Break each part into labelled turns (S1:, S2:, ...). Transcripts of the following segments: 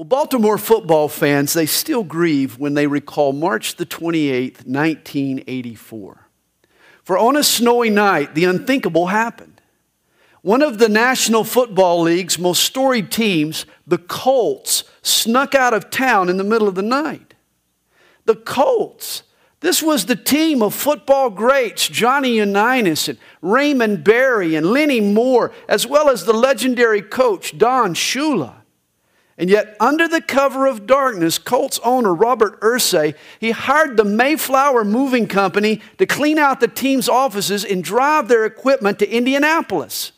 S1: Well, Baltimore football fans, they still grieve when they recall March the 28th, 1984. For on a snowy night, the unthinkable happened. One of the National Football League's most storied teams, the Colts, snuck out of town in the middle of the night. The Colts, this was the team of football greats, Johnny Unitas and Raymond Berry and Lenny Moore, as well as the legendary coach, Don Shula. And yet, under the cover of darkness, Colts owner Robert Irsay, he hired the Mayflower Moving Company to clean out the team's offices and drive their equipment to Indianapolis.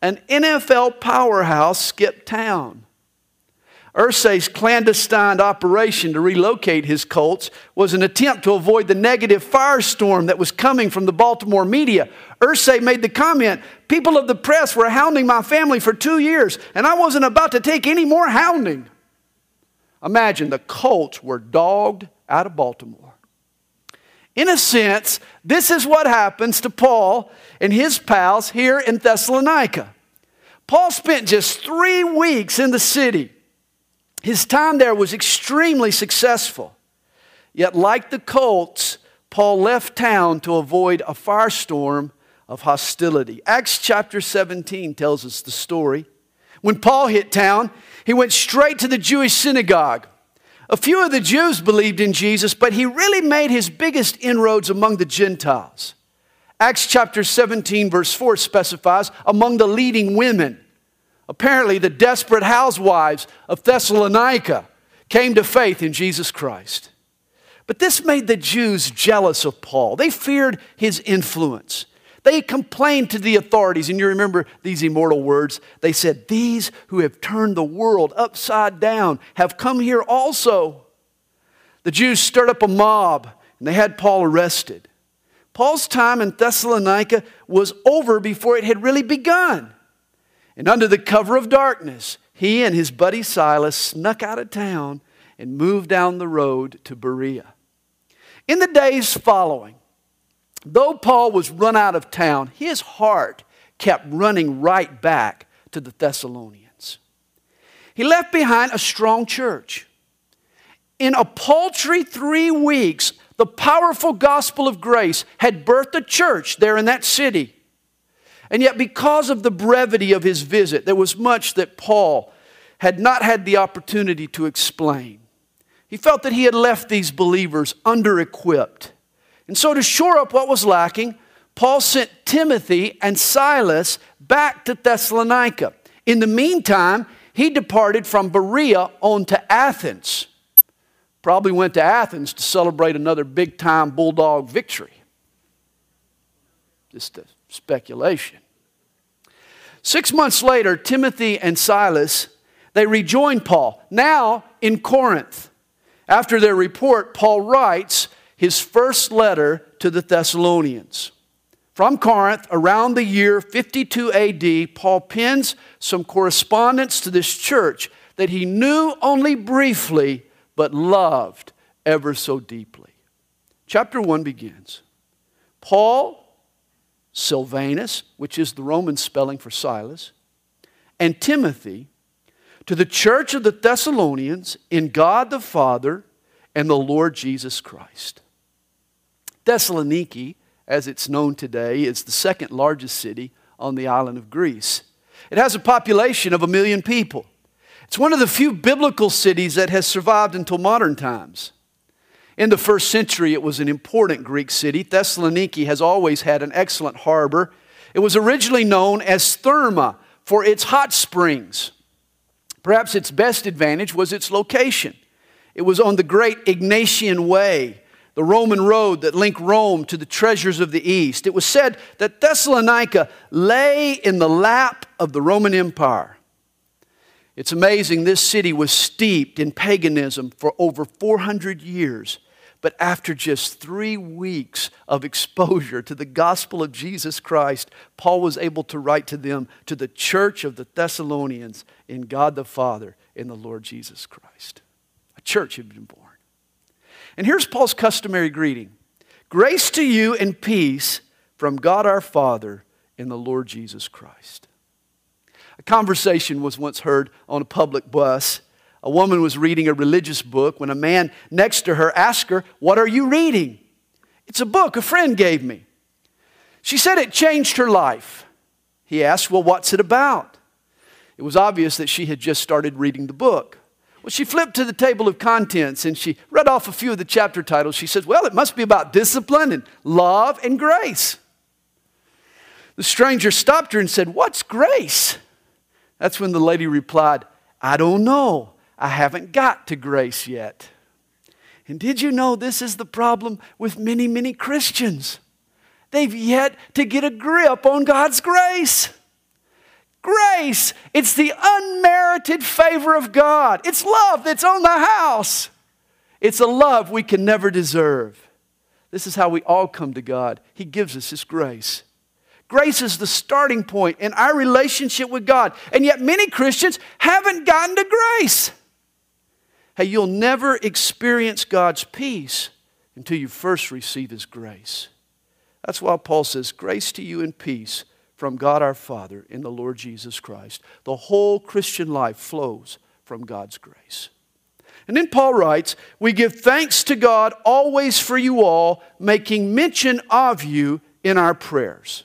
S1: An NFL powerhouse skipped town. Irsay's clandestine operation to relocate his Colts was an attempt to avoid the negative firestorm that was coming from the Baltimore media. Irsay made the comment People of the press were hounding my family for two years, and I wasn't about to take any more hounding. Imagine the Colts were dogged out of Baltimore. In a sense, this is what happens to Paul and his pals here in Thessalonica. Paul spent just three weeks in the city. His time there was extremely successful. Yet, like the Colts, Paul left town to avoid a firestorm of hostility. Acts chapter 17 tells us the story. When Paul hit town, he went straight to the Jewish synagogue. A few of the Jews believed in Jesus, but he really made his biggest inroads among the Gentiles. Acts chapter 17, verse 4 specifies among the leading women. Apparently, the desperate housewives of Thessalonica came to faith in Jesus Christ. But this made the Jews jealous of Paul. They feared his influence. They complained to the authorities, and you remember these immortal words. They said, These who have turned the world upside down have come here also. The Jews stirred up a mob, and they had Paul arrested. Paul's time in Thessalonica was over before it had really begun. And under the cover of darkness, he and his buddy Silas snuck out of town and moved down the road to Berea. In the days following, though Paul was run out of town, his heart kept running right back to the Thessalonians. He left behind a strong church. In a paltry three weeks, the powerful gospel of grace had birthed a church there in that city. And yet, because of the brevity of his visit, there was much that Paul had not had the opportunity to explain. He felt that he had left these believers under equipped. And so, to shore up what was lacking, Paul sent Timothy and Silas back to Thessalonica. In the meantime, he departed from Berea on to Athens. Probably went to Athens to celebrate another big time Bulldog victory. Just a speculation. Six months later, Timothy and Silas, they rejoined Paul, now in Corinth. After their report, Paul writes his first letter to the Thessalonians. From Corinth, around the year 52 AD, Paul pens some correspondence to this church that he knew only briefly, but loved ever so deeply. Chapter 1 begins Paul, Silvanus, which is the Roman spelling for Silas, and Timothy to the church of the Thessalonians in God the Father and the Lord Jesus Christ. Thessaloniki, as it's known today, is the second largest city on the island of Greece. It has a population of a million people. It's one of the few biblical cities that has survived until modern times. In the first century, it was an important Greek city. Thessaloniki has always had an excellent harbor. It was originally known as Therma for its hot springs. Perhaps its best advantage was its location. It was on the great Egnatian Way, the Roman road that linked Rome to the treasures of the East. It was said that Thessalonica lay in the lap of the Roman Empire. It's amazing, this city was steeped in paganism for over 400 years but after just three weeks of exposure to the gospel of Jesus Christ, Paul was able to write to them, to the church of the Thessalonians, in God the Father, in the Lord Jesus Christ. A church had been born. And here's Paul's customary greeting Grace to you and peace from God our Father in the Lord Jesus Christ. A conversation was once heard on a public bus A woman was reading a religious book when a man next to her asked her, What are you reading? It's a book a friend gave me. She said it changed her life. He asked, Well, what's it about? It was obvious that she had just started reading the book. Well, she flipped to the table of contents and she read off a few of the chapter titles. She said, Well, it must be about discipline and love and grace. The stranger stopped her and said, What's grace? That's when the lady replied, I don't know. I haven't got to grace yet. And did you know this is the problem with many, many Christians? They've yet to get a grip on God's grace. Grace, it's the unmerited favor of God. It's love that's on the house. It's a love we can never deserve. This is how we all come to God. He gives us His grace. Grace is the starting point in our relationship with God. And yet, many Christians haven't gotten to grace. Hey, you'll never experience God's peace until you first receive His grace. That's why Paul says, Grace to you and peace from God our Father in the Lord Jesus Christ. The whole Christian life flows from God's grace. And then Paul writes, We give thanks to God always for you all, making mention of you in our prayers.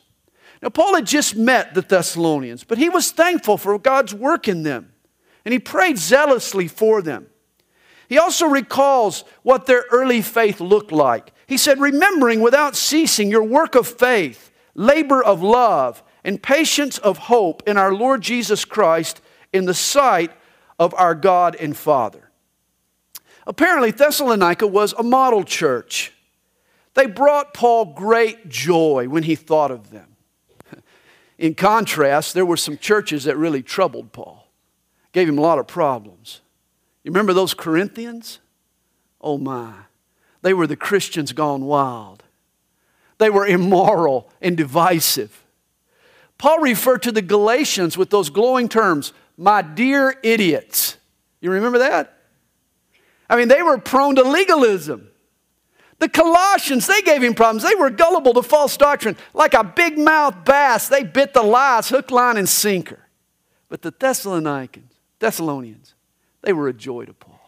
S1: Now, Paul had just met the Thessalonians, but he was thankful for God's work in them, and he prayed zealously for them. He also recalls what their early faith looked like. He said, Remembering without ceasing your work of faith, labor of love, and patience of hope in our Lord Jesus Christ in the sight of our God and Father. Apparently, Thessalonica was a model church. They brought Paul great joy when he thought of them. In contrast, there were some churches that really troubled Paul, gave him a lot of problems. You remember those Corinthians? Oh my. They were the Christians gone wild. They were immoral and divisive. Paul referred to the Galatians with those glowing terms, my dear idiots. You remember that? I mean, they were prone to legalism. The Colossians, they gave him problems. They were gullible to false doctrine. Like a big mouth bass, they bit the lies hook, line, and sinker. But the Thessalonians, Thessalonians, they were a joy to Paul.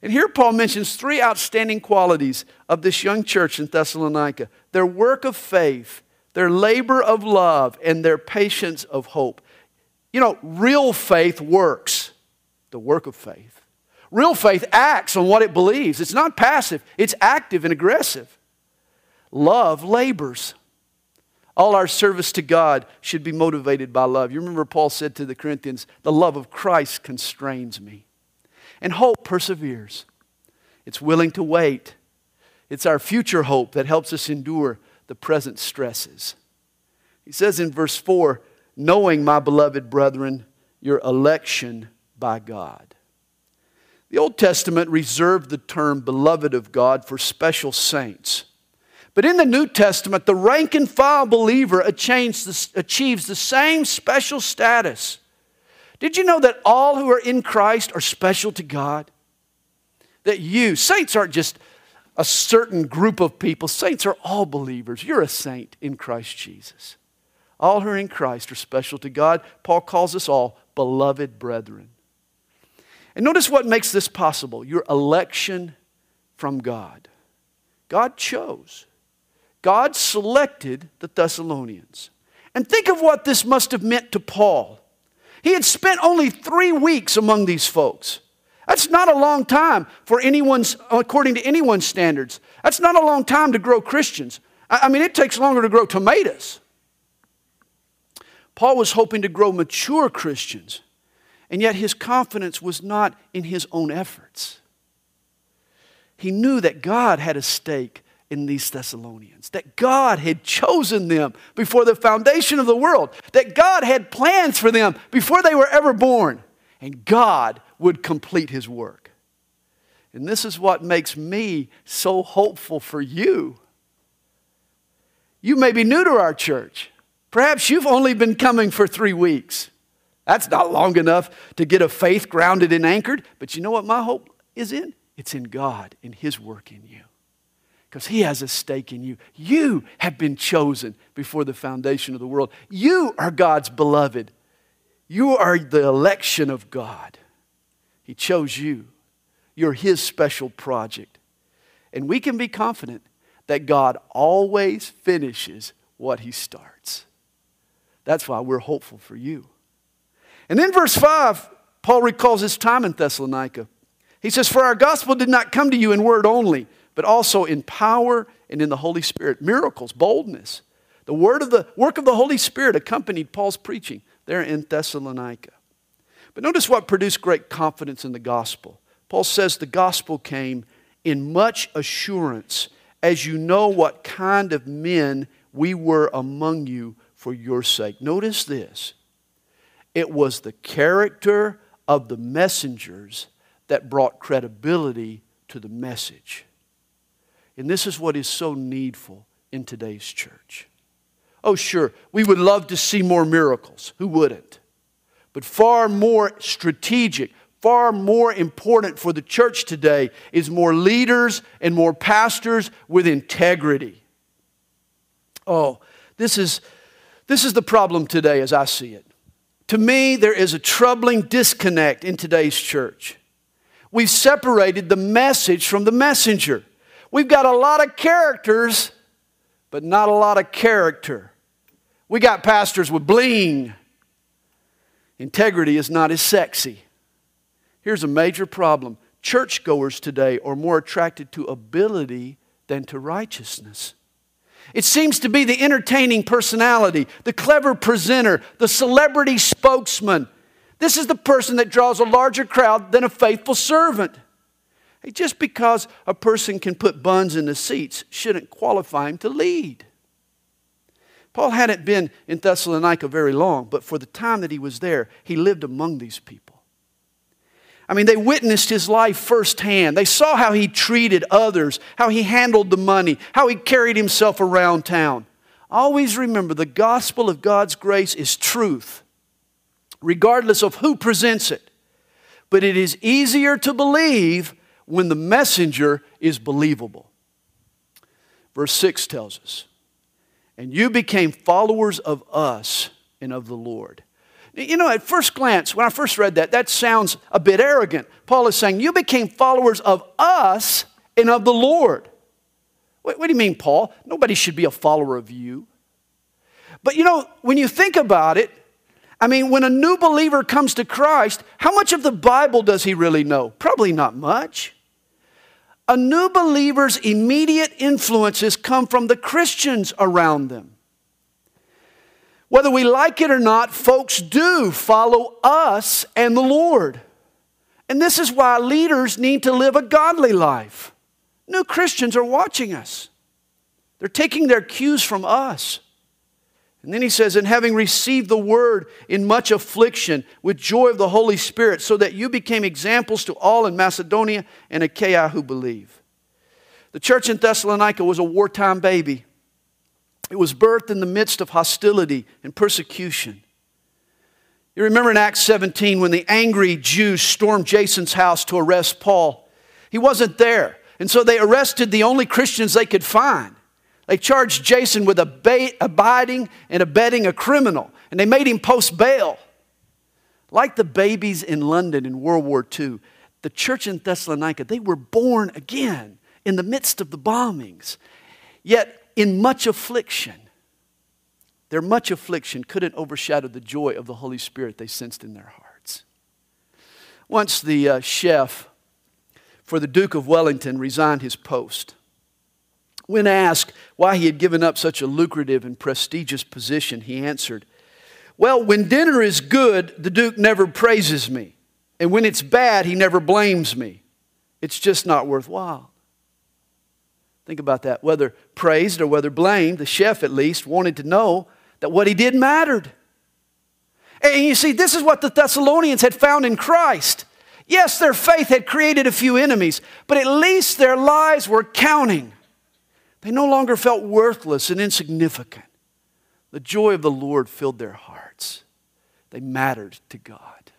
S1: And here Paul mentions three outstanding qualities of this young church in Thessalonica their work of faith, their labor of love, and their patience of hope. You know, real faith works, the work of faith. Real faith acts on what it believes. It's not passive, it's active and aggressive. Love labors. All our service to God should be motivated by love. You remember Paul said to the Corinthians, The love of Christ constrains me. And hope perseveres, it's willing to wait. It's our future hope that helps us endure the present stresses. He says in verse 4 knowing, my beloved brethren, your election by God. The Old Testament reserved the term beloved of God for special saints. But in the New Testament, the rank and file believer achieves the same special status. Did you know that all who are in Christ are special to God? That you, saints aren't just a certain group of people, saints are all believers. You're a saint in Christ Jesus. All who are in Christ are special to God. Paul calls us all beloved brethren. And notice what makes this possible your election from God. God chose, God selected the Thessalonians. And think of what this must have meant to Paul. He had spent only three weeks among these folks. That's not a long time for anyone's, according to anyone's standards. That's not a long time to grow Christians. I mean, it takes longer to grow tomatoes. Paul was hoping to grow mature Christians. And yet his confidence was not in his own efforts. He knew that God had a stake in these Thessalonians, that God had chosen them before the foundation of the world, that God had plans for them before they were ever born, and God would complete his work. And this is what makes me so hopeful for you. You may be new to our church. Perhaps you've only been coming for three weeks. That's not long enough to get a faith grounded and anchored. But you know what my hope is in? It's in God, in His work in you. Because He has a stake in you. You have been chosen before the foundation of the world. You are God's beloved. You are the election of God. He chose you. You're His special project. And we can be confident that God always finishes what He starts. That's why we're hopeful for you. And in verse 5, Paul recalls his time in Thessalonica. He says, For our gospel did not come to you in word only, but also in power and in the Holy Spirit. Miracles, boldness. The word of the work of the Holy Spirit accompanied Paul's preaching there in Thessalonica. But notice what produced great confidence in the gospel. Paul says the gospel came in much assurance, as you know what kind of men we were among you for your sake. Notice this it was the character of the messengers that brought credibility to the message. And this is what is so needful in today's church. Oh, sure, we would love to see more miracles. Who wouldn't? But far more strategic, far more important for the church today is more leaders and more pastors with integrity. Oh, this is, this is the problem today as I see it. To me, there is a troubling disconnect in today's church. We've separated the message from the messenger. We've got a lot of characters, but not a lot of character. We got pastors with bling. Integrity is not as sexy. Here's a major problem churchgoers today are more attracted to ability than to righteousness. It seems to be the entertaining personality, the clever presenter, the celebrity spokesman. This is the person that draws a larger crowd than a faithful servant. Hey, just because a person can put buns in the seats shouldn't qualify him to lead. Paul hadn't been in Thessalonica very long, but for the time that he was there, he lived among these people. I mean, they witnessed his life firsthand. They saw how he treated others, how he handled the money, how he carried himself around town. Always remember the gospel of God's grace is truth, regardless of who presents it. But it is easier to believe when the messenger is believable. Verse 6 tells us, And you became followers of us and of the Lord. You know, at first glance, when I first read that, that sounds a bit arrogant. Paul is saying, You became followers of us and of the Lord. What, what do you mean, Paul? Nobody should be a follower of you. But you know, when you think about it, I mean, when a new believer comes to Christ, how much of the Bible does he really know? Probably not much. A new believer's immediate influences come from the Christians around them. Whether we like it or not, folks do follow us and the Lord. And this is why leaders need to live a godly life. New Christians are watching us, they're taking their cues from us. And then he says, And having received the word in much affliction with joy of the Holy Spirit, so that you became examples to all in Macedonia and Achaia who believe. The church in Thessalonica was a wartime baby. It was birthed in the midst of hostility and persecution. You remember in Acts 17 when the angry Jews stormed Jason's house to arrest Paul? He wasn't there. And so they arrested the only Christians they could find. They charged Jason with abiding and abetting a criminal, and they made him post bail. Like the babies in London in World War II, the church in Thessalonica, they were born again in the midst of the bombings. Yet in much affliction. Their much affliction couldn't overshadow the joy of the Holy Spirit they sensed in their hearts. Once the uh, chef for the Duke of Wellington resigned his post. When asked why he had given up such a lucrative and prestigious position, he answered, Well, when dinner is good, the Duke never praises me. And when it's bad, he never blames me. It's just not worthwhile. Think about that. Whether praised or whether blamed, the chef at least wanted to know that what he did mattered. And you see, this is what the Thessalonians had found in Christ. Yes, their faith had created a few enemies, but at least their lives were counting. They no longer felt worthless and insignificant. The joy of the Lord filled their hearts. They mattered to God.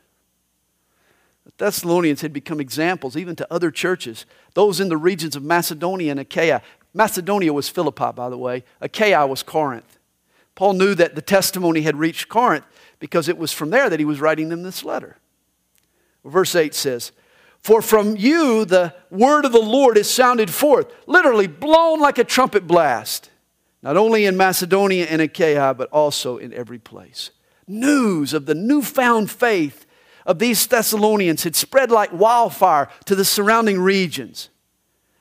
S1: The Thessalonians had become examples even to other churches, those in the regions of Macedonia and Achaia. Macedonia was Philippi, by the way, Achaia was Corinth. Paul knew that the testimony had reached Corinth because it was from there that he was writing them this letter. Verse 8 says, For from you the word of the Lord is sounded forth, literally blown like a trumpet blast, not only in Macedonia and Achaia, but also in every place. News of the newfound faith of these Thessalonians had spread like wildfire to the surrounding regions.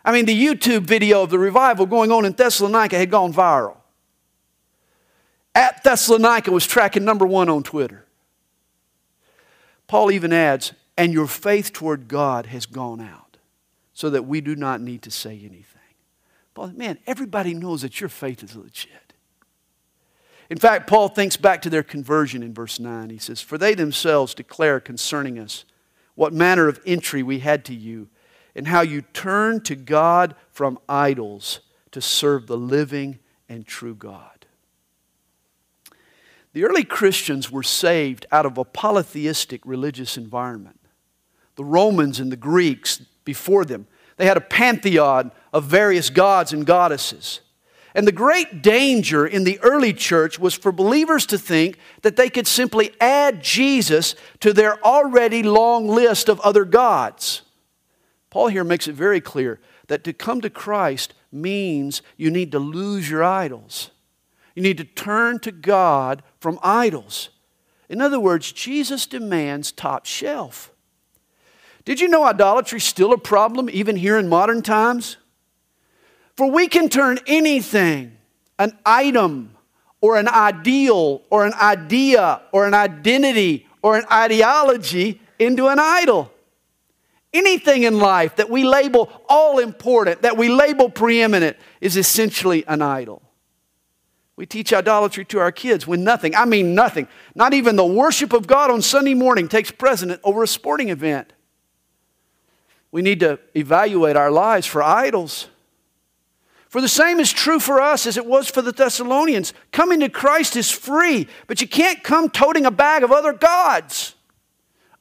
S1: I mean, the YouTube video of the revival going on in Thessalonica had gone viral. At Thessalonica was tracking number one on Twitter. Paul even adds, and your faith toward God has gone out, so that we do not need to say anything. But man, everybody knows that your faith is legit. In fact, Paul thinks back to their conversion in verse 9. He says, For they themselves declare concerning us what manner of entry we had to you, and how you turned to God from idols to serve the living and true God. The early Christians were saved out of a polytheistic religious environment the Romans and the Greeks before them. They had a pantheon of various gods and goddesses. And the great danger in the early church was for believers to think that they could simply add Jesus to their already long list of other gods. Paul here makes it very clear that to come to Christ means you need to lose your idols. You need to turn to God from idols. In other words, Jesus demands top shelf. Did you know idolatry is still a problem even here in modern times? For we can turn anything, an item, or an ideal, or an idea, or an identity, or an ideology into an idol. Anything in life that we label all important, that we label preeminent, is essentially an idol. We teach idolatry to our kids when nothing, I mean nothing, not even the worship of God on Sunday morning takes precedent over a sporting event. We need to evaluate our lives for idols. For the same is true for us as it was for the Thessalonians. Coming to Christ is free, but you can't come toting a bag of other gods,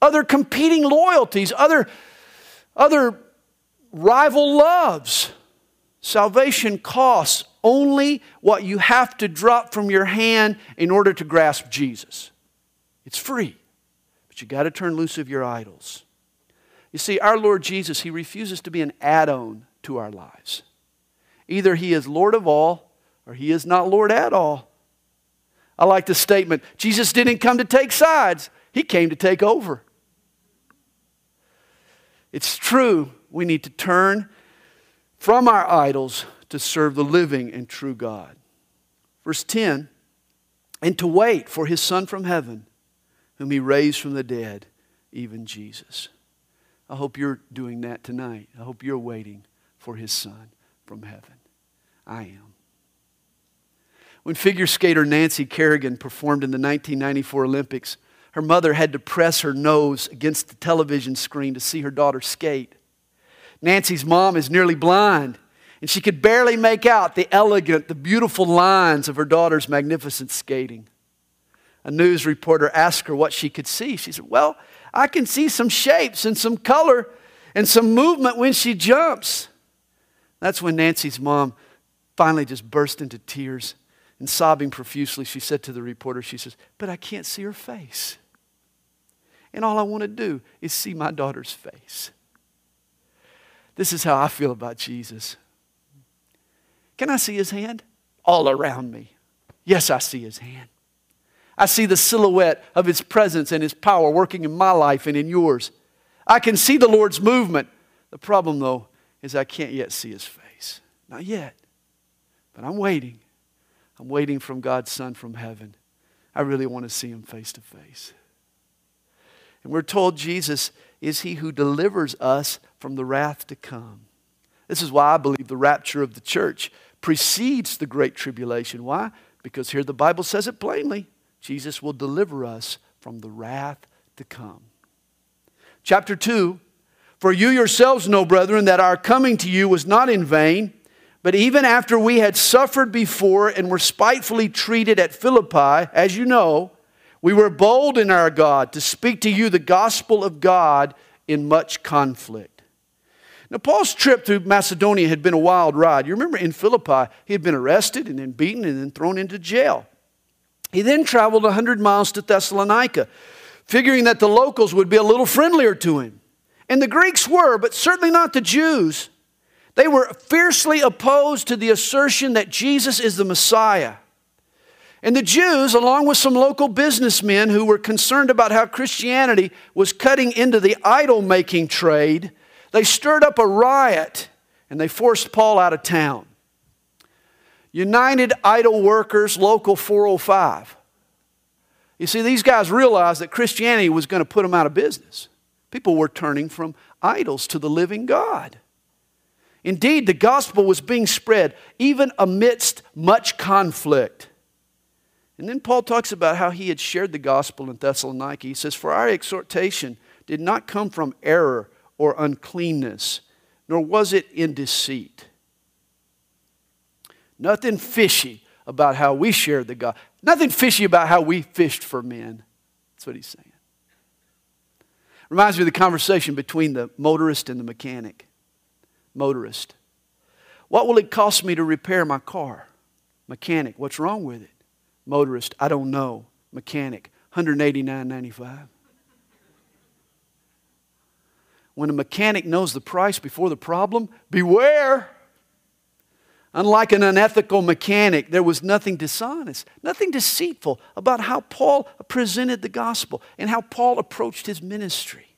S1: other competing loyalties, other, other rival loves. Salvation costs only what you have to drop from your hand in order to grasp Jesus. It's free, but you got to turn loose of your idols. You see, our Lord Jesus, He refuses to be an add on to our lives. Either He is Lord of all or He is not Lord at all. I like the statement Jesus didn't come to take sides, He came to take over. It's true, we need to turn from our idols to serve the living and true God. Verse 10 and to wait for His Son from heaven, whom He raised from the dead, even Jesus. I hope you're doing that tonight. I hope you're waiting for his son from heaven. I am. When figure skater Nancy Kerrigan performed in the 1994 Olympics, her mother had to press her nose against the television screen to see her daughter skate. Nancy's mom is nearly blind, and she could barely make out the elegant, the beautiful lines of her daughter's magnificent skating. A news reporter asked her what she could see. She said, Well, I can see some shapes and some color and some movement when she jumps. That's when Nancy's mom finally just burst into tears and sobbing profusely. She said to the reporter, She says, But I can't see her face. And all I want to do is see my daughter's face. This is how I feel about Jesus. Can I see his hand? All around me. Yes, I see his hand. I see the silhouette of His presence and His power working in my life and in yours. I can see the Lord's movement. The problem, though, is I can't yet see His face. Not yet. But I'm waiting. I'm waiting from God's Son from heaven. I really want to see Him face to face. And we're told Jesus is He who delivers us from the wrath to come. This is why I believe the rapture of the church precedes the great tribulation. Why? Because here the Bible says it plainly. Jesus will deliver us from the wrath to come. Chapter 2 For you yourselves know, brethren, that our coming to you was not in vain, but even after we had suffered before and were spitefully treated at Philippi, as you know, we were bold in our God to speak to you the gospel of God in much conflict. Now, Paul's trip through Macedonia had been a wild ride. You remember in Philippi, he had been arrested and then beaten and then thrown into jail. He then traveled 100 miles to Thessalonica, figuring that the locals would be a little friendlier to him. And the Greeks were, but certainly not the Jews. They were fiercely opposed to the assertion that Jesus is the Messiah. And the Jews, along with some local businessmen who were concerned about how Christianity was cutting into the idol making trade, they stirred up a riot and they forced Paul out of town. United Idol Workers, Local 405. You see, these guys realized that Christianity was going to put them out of business. People were turning from idols to the living God. Indeed, the gospel was being spread even amidst much conflict. And then Paul talks about how he had shared the gospel in Thessalonica. He says, For our exhortation did not come from error or uncleanness, nor was it in deceit. Nothing fishy about how we shared the gospel. Nothing fishy about how we fished for men. That's what he's saying. Reminds me of the conversation between the motorist and the mechanic motorist. What will it cost me to repair my car? Mechanic, what's wrong with it? Motorist, I don't know. Mechanic, 189.95. When a mechanic knows the price before the problem, beware. Unlike an unethical mechanic, there was nothing dishonest, nothing deceitful about how Paul presented the gospel and how Paul approached his ministry.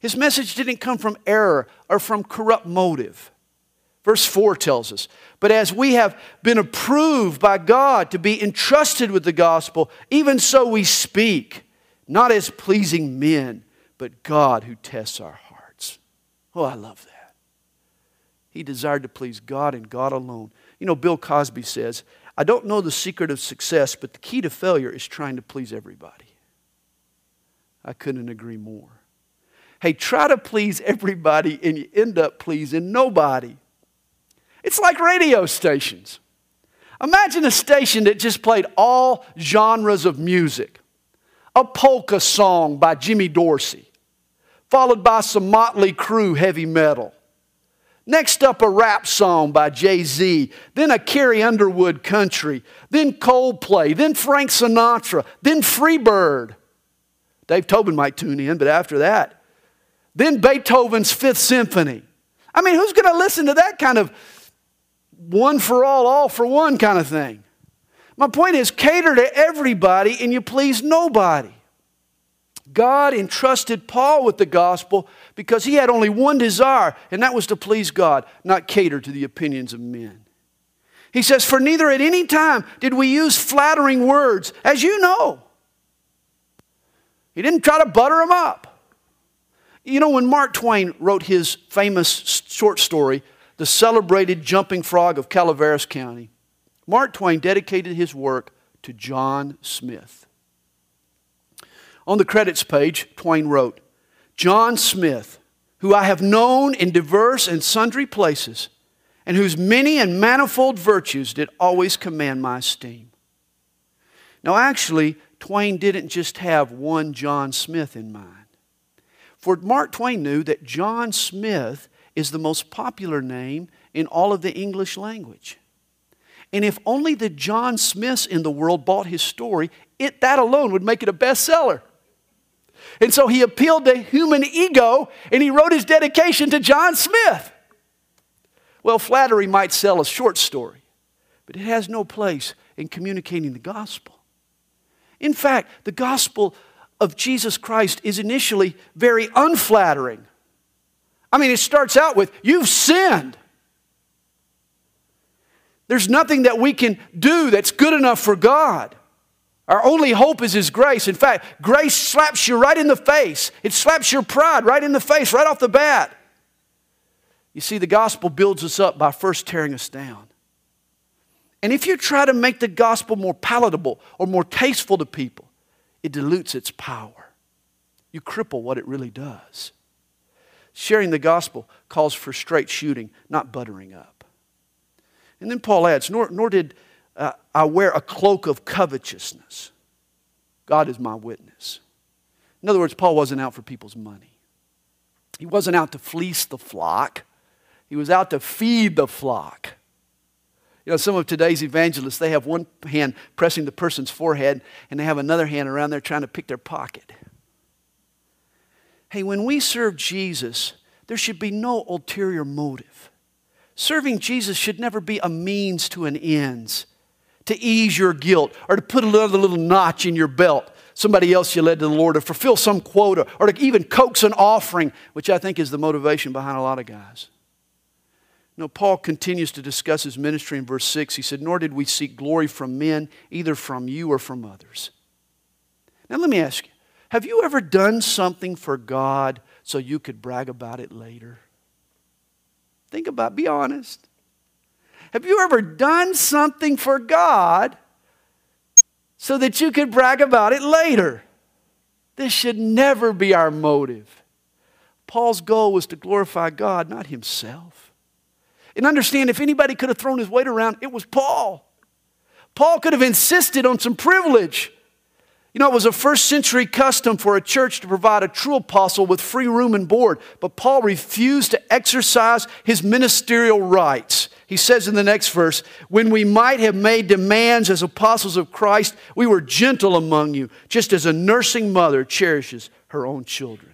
S1: His message didn't come from error or from corrupt motive. Verse 4 tells us, But as we have been approved by God to be entrusted with the gospel, even so we speak, not as pleasing men, but God who tests our hearts. Oh, I love that. He desired to please God and God alone. You know, Bill Cosby says, I don't know the secret of success, but the key to failure is trying to please everybody. I couldn't agree more. Hey, try to please everybody and you end up pleasing nobody. It's like radio stations. Imagine a station that just played all genres of music. A polka song by Jimmy Dorsey, followed by some Motley Crue heavy metal. Next up, a rap song by Jay Z, then a Carrie Underwood country, then Coldplay, then Frank Sinatra, then Freebird. Dave Tobin might tune in, but after that, then Beethoven's Fifth Symphony. I mean, who's going to listen to that kind of one for all, all for one kind of thing? My point is cater to everybody and you please nobody. God entrusted Paul with the gospel because he had only one desire, and that was to please God, not cater to the opinions of men. He says, For neither at any time did we use flattering words, as you know. He didn't try to butter them up. You know, when Mark Twain wrote his famous short story, The Celebrated Jumping Frog of Calaveras County, Mark Twain dedicated his work to John Smith. On the credits page, Twain wrote, John Smith, who I have known in diverse and sundry places, and whose many and manifold virtues did always command my esteem. Now, actually, Twain didn't just have one John Smith in mind. For Mark Twain knew that John Smith is the most popular name in all of the English language. And if only the John Smiths in the world bought his story, it, that alone would make it a bestseller. And so he appealed to human ego and he wrote his dedication to John Smith. Well, flattery might sell a short story, but it has no place in communicating the gospel. In fact, the gospel of Jesus Christ is initially very unflattering. I mean, it starts out with, You've sinned. There's nothing that we can do that's good enough for God. Our only hope is His grace. In fact, grace slaps you right in the face, it slaps your pride right in the face, right off the bat. You see, the gospel builds us up by first tearing us down. And if you try to make the gospel more palatable or more tasteful to people, it dilutes its power. You cripple what it really does. Sharing the gospel calls for straight shooting, not buttering up. And then Paul adds, nor, nor did uh, I wear a cloak of covetousness. God is my witness. In other words, Paul wasn't out for people's money. He wasn't out to fleece the flock. He was out to feed the flock. You know, some of today's evangelists, they have one hand pressing the person's forehead and they have another hand around there trying to pick their pocket. Hey, when we serve Jesus, there should be no ulterior motive. Serving Jesus should never be a means to an ends, to ease your guilt or to put another little notch in your belt. Somebody else you led to the Lord to fulfill some quota or to even coax an offering, which I think is the motivation behind a lot of guys. No, Paul continues to discuss his ministry in verse 6. He said, Nor did we seek glory from men, either from you or from others. Now, let me ask you have you ever done something for God so you could brag about it later? Think about be honest. Have you ever done something for God so that you could brag about it later? This should never be our motive. Paul's goal was to glorify God, not himself. And understand if anybody could have thrown his weight around, it was Paul. Paul could have insisted on some privilege. You know, it was a first century custom for a church to provide a true apostle with free room and board, but Paul refused to exercise his ministerial rights. He says in the next verse, When we might have made demands as apostles of Christ, we were gentle among you, just as a nursing mother cherishes her own children.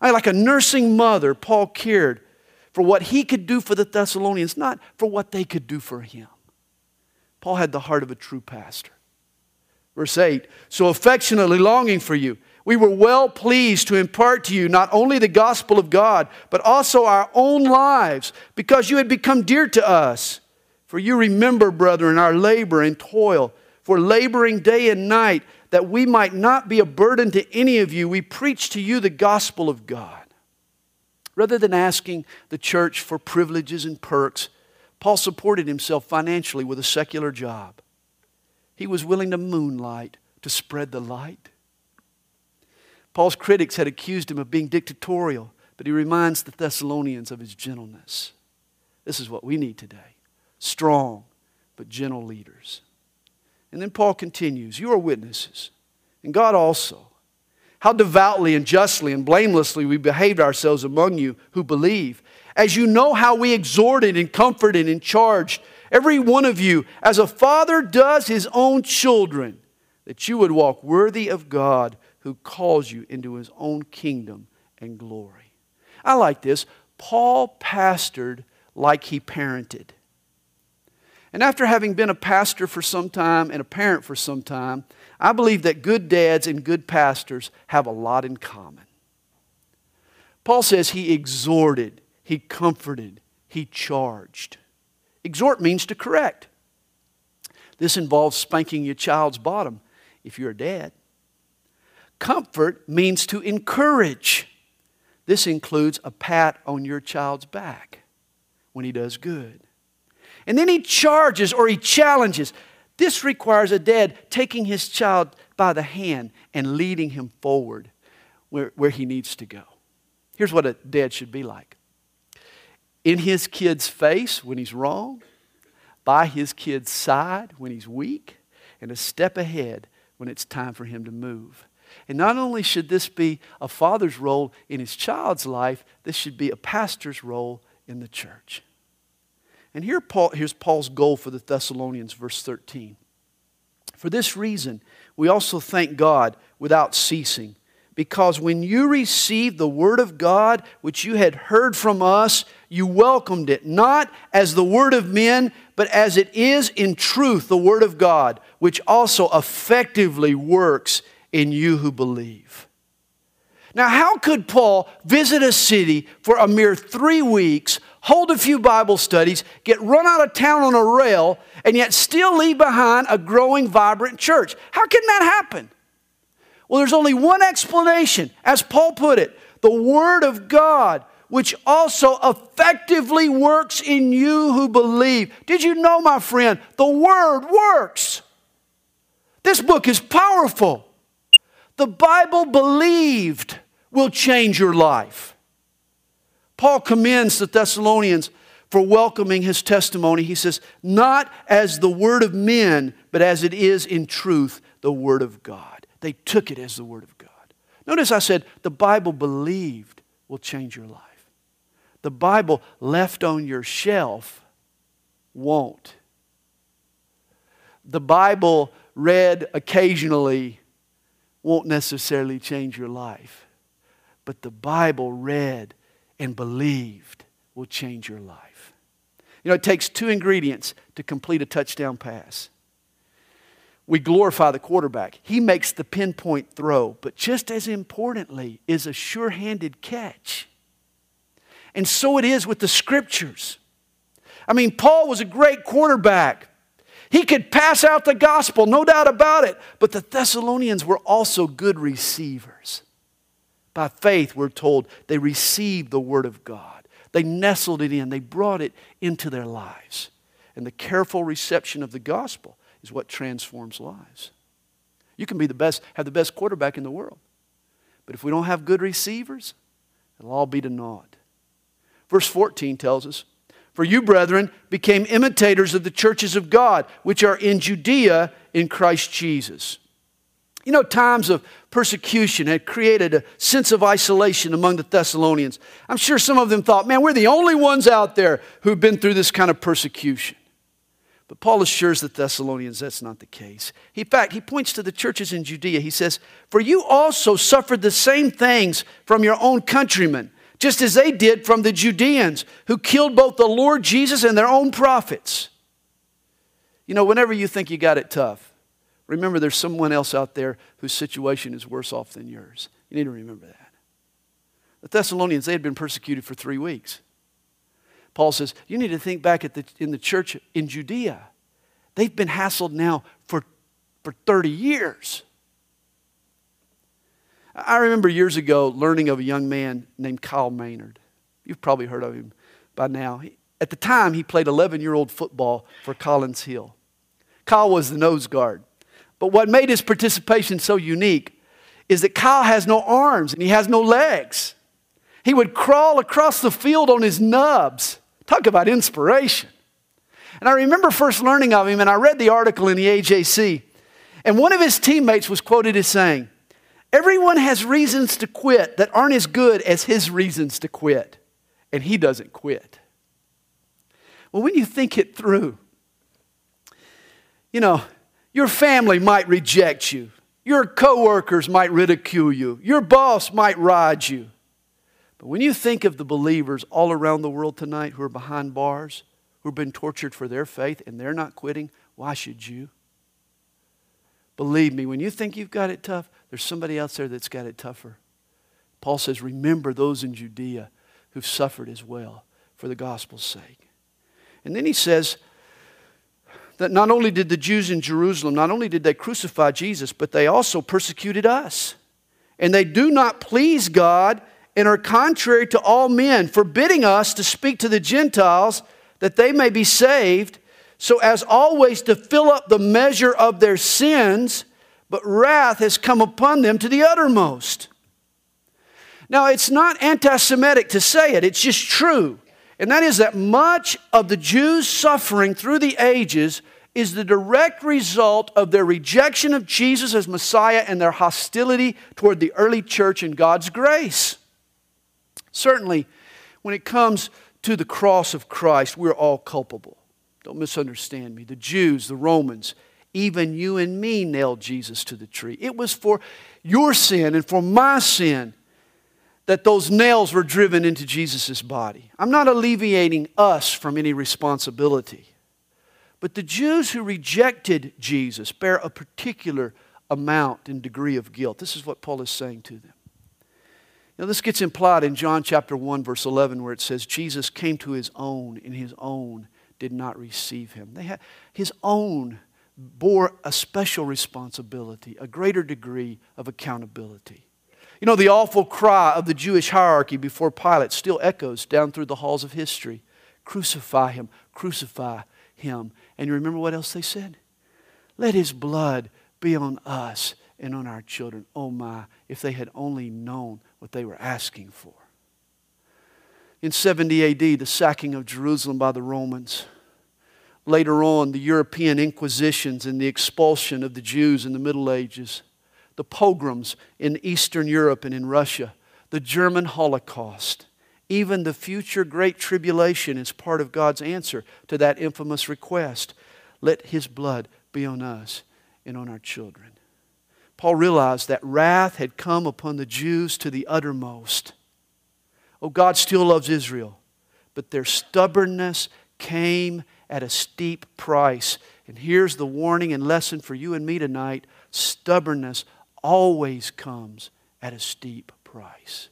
S1: I, like a nursing mother, Paul cared for what he could do for the Thessalonians, not for what they could do for him. Paul had the heart of a true pastor. Verse 8 So affectionately longing for you, we were well pleased to impart to you not only the gospel of God, but also our own lives, because you had become dear to us. For you remember, brethren, our labor and toil, for laboring day and night, that we might not be a burden to any of you, we preach to you the gospel of God. Rather than asking the church for privileges and perks, Paul supported himself financially with a secular job. He was willing to moonlight to spread the light. Paul's critics had accused him of being dictatorial, but he reminds the Thessalonians of his gentleness. This is what we need today strong but gentle leaders. And then Paul continues You are witnesses, and God also, how devoutly and justly and blamelessly we behaved ourselves among you who believe, as you know how we exhorted and comforted and charged every one of you, as a father does his own children, that you would walk worthy of God who calls you into his own kingdom and glory. I like this. Paul pastored like he parented. And after having been a pastor for some time and a parent for some time, I believe that good dads and good pastors have a lot in common. Paul says he exhorted, he comforted, he charged. Exhort means to correct. This involves spanking your child's bottom if you're a dad. Comfort means to encourage. This includes a pat on your child's back when he does good. And then he charges or he challenges. This requires a dad taking his child by the hand and leading him forward where, where he needs to go. Here's what a dad should be like in his kid's face when he's wrong, by his kid's side when he's weak, and a step ahead when it's time for him to move. And not only should this be a father's role in his child's life, this should be a pastor's role in the church. And here Paul, here's Paul's goal for the Thessalonians, verse 13. For this reason, we also thank God without ceasing because when you received the Word of God, which you had heard from us, you welcomed it, not as the Word of men, but as it is in truth the Word of God, which also effectively works in you who believe. Now, how could Paul visit a city for a mere three weeks, hold a few Bible studies, get run out of town on a rail, and yet still leave behind a growing, vibrant church? How can that happen? Well, there's only one explanation. As Paul put it, the Word of God, which also effectively works in you who believe. Did you know, my friend, the Word works? This book is powerful. The Bible believed will change your life. Paul commends the Thessalonians for welcoming his testimony. He says, Not as the word of men, but as it is in truth the word of God. They took it as the Word of God. Notice I said the Bible believed will change your life. The Bible left on your shelf won't. The Bible read occasionally won't necessarily change your life. but the Bible read and believed will change your life. You know, it takes two ingredients to complete a touchdown pass. We glorify the quarterback. He makes the pinpoint throw, but just as importantly is a sure handed catch. And so it is with the scriptures. I mean, Paul was a great quarterback. He could pass out the gospel, no doubt about it. But the Thessalonians were also good receivers. By faith, we're told they received the word of God. They nestled it in, they brought it into their lives. And the careful reception of the gospel is what transforms lives. You can be the best, have the best quarterback in the world. But if we don't have good receivers, it'll all be to naught. Verse 14 tells us for you, brethren, became imitators of the churches of God, which are in Judea in Christ Jesus. You know, times of persecution had created a sense of isolation among the Thessalonians. I'm sure some of them thought, man, we're the only ones out there who've been through this kind of persecution. But Paul assures the Thessalonians that's not the case. In fact, he points to the churches in Judea. He says, For you also suffered the same things from your own countrymen just as they did from the Judeans who killed both the Lord Jesus and their own prophets. You know, whenever you think you got it tough, remember there's someone else out there whose situation is worse off than yours. You need to remember that. The Thessalonians, they had been persecuted for three weeks. Paul says, you need to think back at the, in the church in Judea. They've been hassled now for, for 30 years. I remember years ago learning of a young man named Kyle Maynard. You've probably heard of him by now. At the time, he played 11 year old football for Collins Hill. Kyle was the nose guard. But what made his participation so unique is that Kyle has no arms and he has no legs. He would crawl across the field on his nubs. Talk about inspiration. And I remember first learning of him, and I read the article in the AJC. And one of his teammates was quoted as saying, Everyone has reasons to quit that aren't as good as his reasons to quit, and he doesn't quit. Well, when you think it through, you know, your family might reject you, your coworkers might ridicule you, your boss might ride you. But when you think of the believers all around the world tonight who are behind bars, who've been tortured for their faith, and they're not quitting, why should you? Believe me, when you think you've got it tough, there's somebody else there that's got it tougher. Paul says, Remember those in Judea who've suffered as well for the gospel's sake. And then he says that not only did the Jews in Jerusalem, not only did they crucify Jesus, but they also persecuted us. And they do not please God and are contrary to all men, forbidding us to speak to the Gentiles that they may be saved so as always to fill up the measure of their sins, but wrath has come upon them to the uttermost. Now, it's not anti Semitic to say it, it's just true. And that is that much of the Jews' suffering through the ages is the direct result of their rejection of Jesus as Messiah and their hostility toward the early church and God's grace. Certainly, when it comes to the cross of Christ, we're all culpable. Don't misunderstand me. The Jews, the Romans, even you and me nailed Jesus to the tree. It was for your sin and for my sin that those nails were driven into Jesus' body. I'm not alleviating us from any responsibility. But the Jews who rejected Jesus bear a particular amount and degree of guilt. This is what Paul is saying to them. Now, this gets implied in John chapter 1, verse 11, where it says, Jesus came to his own, and his own did not receive him. They had, his own bore a special responsibility, a greater degree of accountability. You know, the awful cry of the Jewish hierarchy before Pilate still echoes down through the halls of history Crucify him, crucify him. And you remember what else they said? Let his blood be on us and on our children. Oh my, if they had only known what they were asking for. In 70 AD, the sacking of Jerusalem by the Romans. Later on, the European Inquisitions and the expulsion of the Jews in the Middle Ages. The pogroms in Eastern Europe and in Russia. The German Holocaust. Even the future Great Tribulation is part of God's answer to that infamous request. Let His blood be on us and on our children. Paul realized that wrath had come upon the Jews to the uttermost. Oh, God still loves Israel, but their stubbornness came at a steep price. And here's the warning and lesson for you and me tonight stubbornness always comes at a steep price.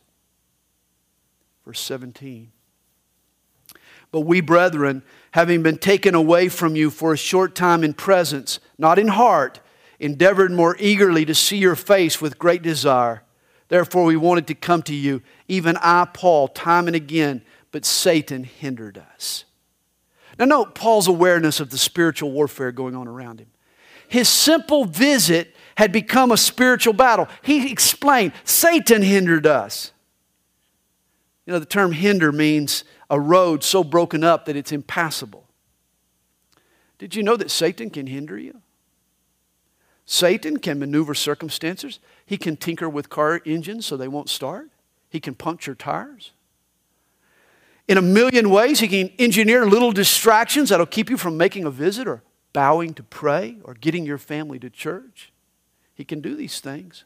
S1: Verse 17. But we, brethren, having been taken away from you for a short time in presence, not in heart, endeavored more eagerly to see your face with great desire. Therefore, we wanted to come to you, even I, Paul, time and again, but Satan hindered us. Now, note Paul's awareness of the spiritual warfare going on around him. His simple visit had become a spiritual battle. He explained Satan hindered us. You know, the term hinder means a road so broken up that it's impassable. Did you know that Satan can hinder you? Satan can maneuver circumstances. He can tinker with car engines so they won't start. He can puncture tires. In a million ways, he can engineer little distractions that'll keep you from making a visit or bowing to pray or getting your family to church. He can do these things.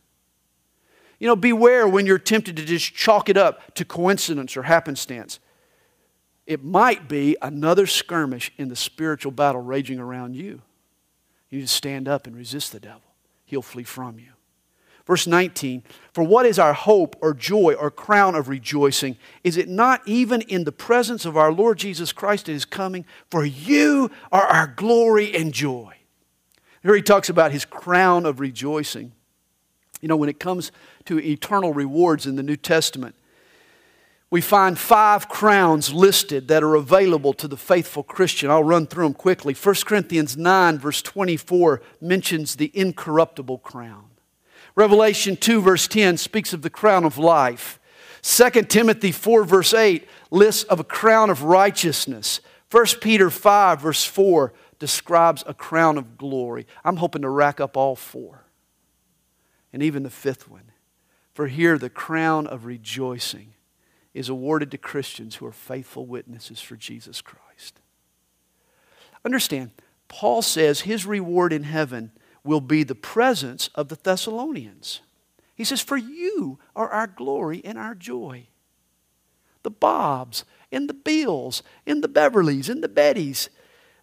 S1: You know, beware when you're tempted to just chalk it up to coincidence or happenstance. It might be another skirmish in the spiritual battle raging around you. You need to stand up and resist the devil, he'll flee from you. Verse 19 For what is our hope or joy or crown of rejoicing? Is it not even in the presence of our Lord Jesus Christ at his coming? For you are our glory and joy. Here he talks about his crown of rejoicing. You know, when it comes to eternal rewards in the New Testament, we find five crowns listed that are available to the faithful Christian. I'll run through them quickly. 1 Corinthians 9, verse 24, mentions the incorruptible crown. Revelation 2, verse 10, speaks of the crown of life. 2 Timothy 4, verse 8, lists of a crown of righteousness. 1 Peter 5, verse 4, describes a crown of glory. I'm hoping to rack up all four, and even the fifth one. For here, the crown of rejoicing is awarded to Christians who are faithful witnesses for Jesus Christ. Understand, Paul says his reward in heaven will be the presence of the Thessalonians. He says, For you are our glory and our joy. The Bobs and the Bills and the Beverleys and the Bettys,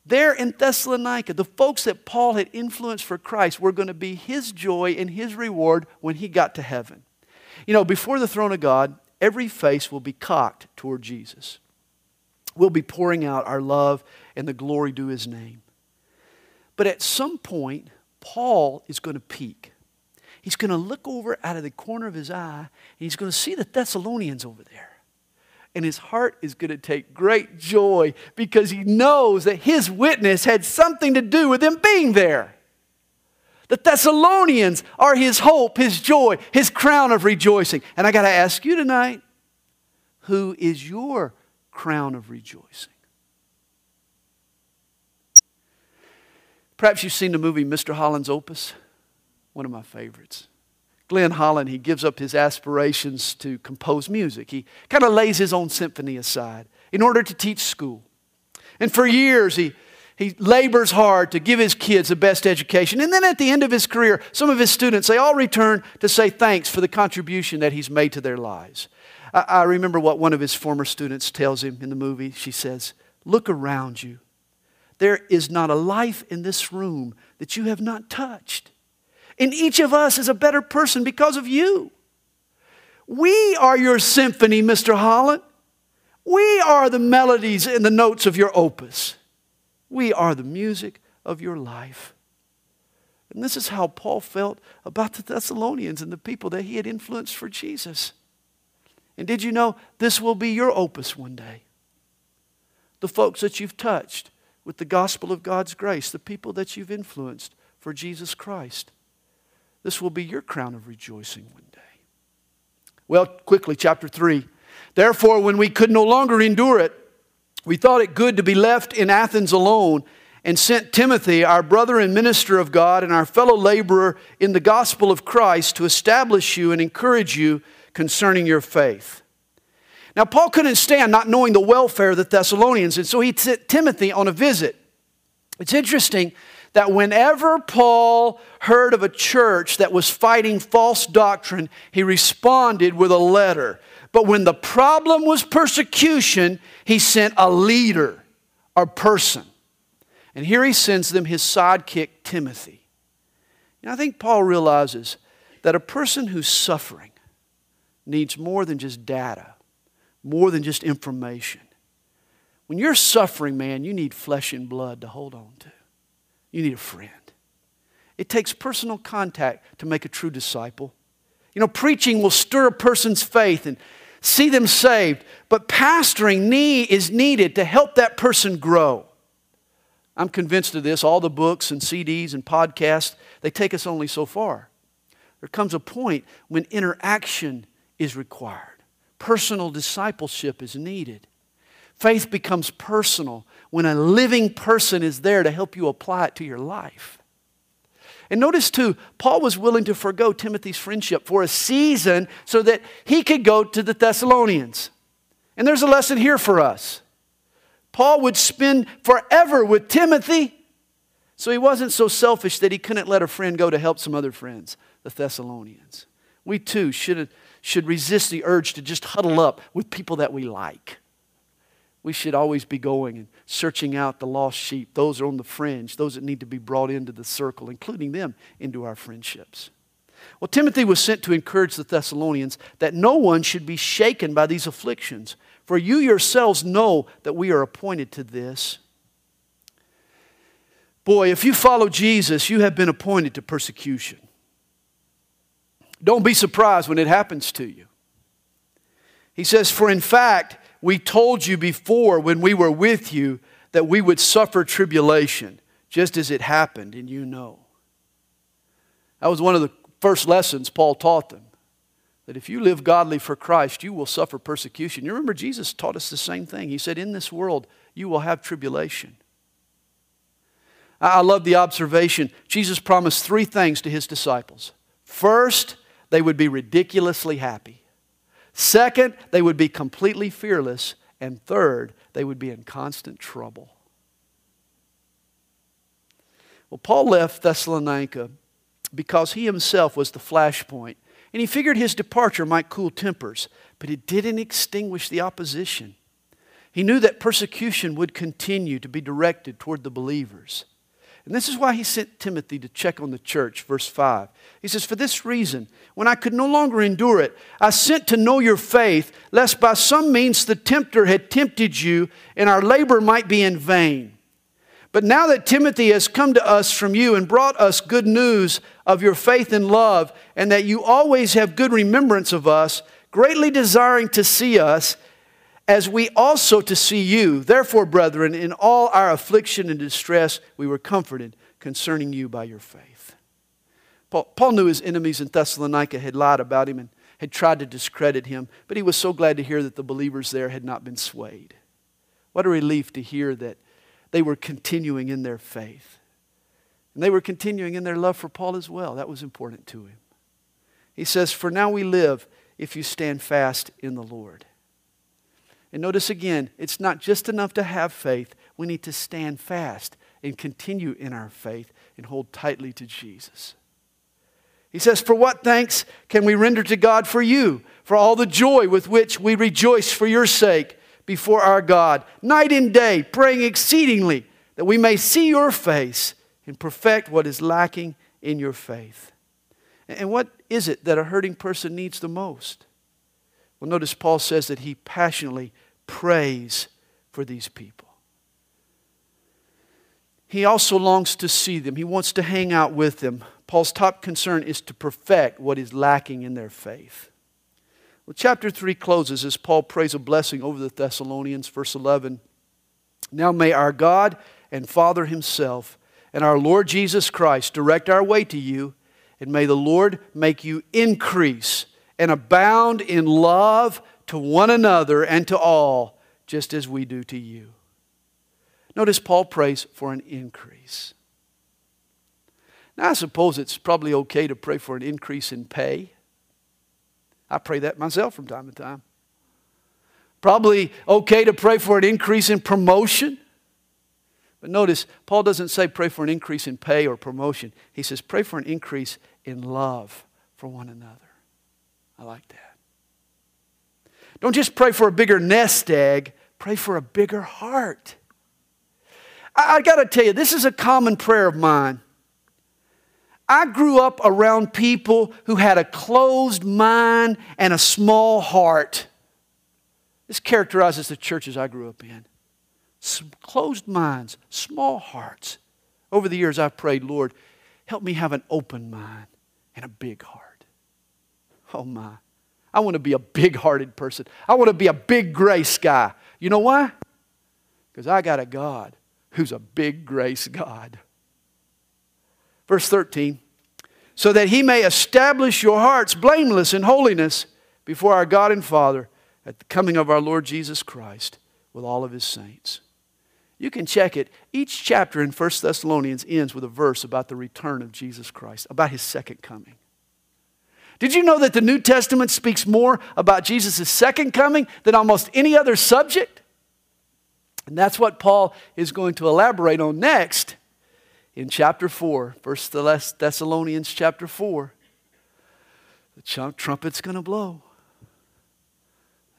S1: there in Thessalonica, the folks that Paul had influenced for Christ were going to be his joy and his reward when he got to heaven. You know, before the throne of God, every face will be cocked toward Jesus. We'll be pouring out our love and the glory to his name. But at some point, Paul is going to peek. He's going to look over out of the corner of his eye and he's going to see the Thessalonians over there. And his heart is going to take great joy because he knows that his witness had something to do with them being there. The Thessalonians are his hope, his joy, his crown of rejoicing. And I got to ask you tonight who is your crown of rejoicing? Perhaps you've seen the movie Mr. Holland's Opus, one of my favorites. Glenn Holland, he gives up his aspirations to compose music. He kind of lays his own symphony aside in order to teach school. And for years, he he labors hard to give his kids the best education. And then at the end of his career, some of his students, they all return to say thanks for the contribution that he's made to their lives. I, I remember what one of his former students tells him in the movie. She says, Look around you. There is not a life in this room that you have not touched. And each of us is a better person because of you. We are your symphony, Mr. Holland. We are the melodies and the notes of your opus. We are the music of your life. And this is how Paul felt about the Thessalonians and the people that he had influenced for Jesus. And did you know this will be your opus one day? The folks that you've touched with the gospel of God's grace, the people that you've influenced for Jesus Christ. This will be your crown of rejoicing one day. Well, quickly, chapter 3. Therefore, when we could no longer endure it, we thought it good to be left in Athens alone and sent Timothy, our brother and minister of God, and our fellow laborer in the gospel of Christ, to establish you and encourage you concerning your faith. Now, Paul couldn't stand not knowing the welfare of the Thessalonians, and so he sent Timothy on a visit. It's interesting that whenever Paul heard of a church that was fighting false doctrine, he responded with a letter. But when the problem was persecution, he sent a leader, a person. And here he sends them his sidekick, Timothy. And I think Paul realizes that a person who's suffering needs more than just data, more than just information. When you're suffering, man, you need flesh and blood to hold on to. You need a friend. It takes personal contact to make a true disciple. You know, preaching will stir a person's faith and see them saved, but pastoring need is needed to help that person grow. I'm convinced of this. All the books and CDs and podcasts, they take us only so far. There comes a point when interaction is required, personal discipleship is needed. Faith becomes personal when a living person is there to help you apply it to your life. And notice too, Paul was willing to forego Timothy's friendship for a season so that he could go to the Thessalonians. And there's a lesson here for us. Paul would spend forever with Timothy, so he wasn't so selfish that he couldn't let a friend go to help some other friends, the Thessalonians. We too should, should resist the urge to just huddle up with people that we like we should always be going and searching out the lost sheep, those are on the fringe, those that need to be brought into the circle, including them into our friendships. Well, Timothy was sent to encourage the Thessalonians that no one should be shaken by these afflictions, for you yourselves know that we are appointed to this. Boy, if you follow Jesus, you have been appointed to persecution. Don't be surprised when it happens to you. He says, For in fact, we told you before when we were with you that we would suffer tribulation, just as it happened, and you know. That was one of the first lessons Paul taught them. That if you live godly for Christ, you will suffer persecution. You remember Jesus taught us the same thing. He said, In this world, you will have tribulation. I love the observation. Jesus promised three things to his disciples. First, they would be ridiculously happy. Second, they would be completely fearless. And third, they would be in constant trouble. Well, Paul left Thessalonica because he himself was the flashpoint. And he figured his departure might cool tempers, but it didn't extinguish the opposition. He knew that persecution would continue to be directed toward the believers. And this is why he sent Timothy to check on the church, verse 5. He says, For this reason, when I could no longer endure it, I sent to know your faith, lest by some means the tempter had tempted you, and our labor might be in vain. But now that Timothy has come to us from you and brought us good news of your faith and love, and that you always have good remembrance of us, greatly desiring to see us, as we also to see you. Therefore, brethren, in all our affliction and distress, we were comforted concerning you by your faith. Paul, Paul, knew his enemies in Thessalonica had lied about him and had tried to discredit him, but he was so glad to hear that the believers there had not been swayed. What a relief to hear that they were continuing in their faith. And they were continuing in their love for Paul as well. That was important to him. He says, For now we live if you stand fast in the Lord. And notice again, it's not just enough to have faith. We need to stand fast and continue in our faith and hold tightly to Jesus. He says, For what thanks can we render to God for you, for all the joy with which we rejoice for your sake before our God, night and day, praying exceedingly that we may see your face and perfect what is lacking in your faith. And what is it that a hurting person needs the most? Well, notice Paul says that he passionately prays for these people. He also longs to see them, he wants to hang out with them. Paul's top concern is to perfect what is lacking in their faith. Well, chapter 3 closes as Paul prays a blessing over the Thessalonians, verse 11. Now may our God and Father Himself and our Lord Jesus Christ direct our way to you, and may the Lord make you increase and abound in love to one another and to all, just as we do to you. Notice Paul prays for an increase. Now, I suppose it's probably okay to pray for an increase in pay. I pray that myself from time to time. Probably okay to pray for an increase in promotion. But notice, Paul doesn't say pray for an increase in pay or promotion. He says pray for an increase in love for one another. I like that. Don't just pray for a bigger nest egg, pray for a bigger heart. I, I got to tell you, this is a common prayer of mine. I grew up around people who had a closed mind and a small heart. This characterizes the churches I grew up in Some closed minds, small hearts. Over the years, I've prayed, Lord, help me have an open mind and a big heart. Oh, my. I want to be a big hearted person. I want to be a big grace guy. You know why? Because I got a God who's a big grace God. Verse 13 so that he may establish your hearts blameless in holiness before our God and Father at the coming of our Lord Jesus Christ with all of his saints. You can check it. Each chapter in 1 Thessalonians ends with a verse about the return of Jesus Christ, about his second coming. Did you know that the New Testament speaks more about Jesus' second coming than almost any other subject? And that's what Paul is going to elaborate on next in chapter 4, 1 Thessalonians chapter 4. The trumpet's going to blow.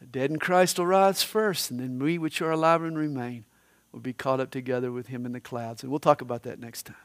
S1: The dead in Christ will rise first, and then we which are alive and remain will be caught up together with him in the clouds. And we'll talk about that next time.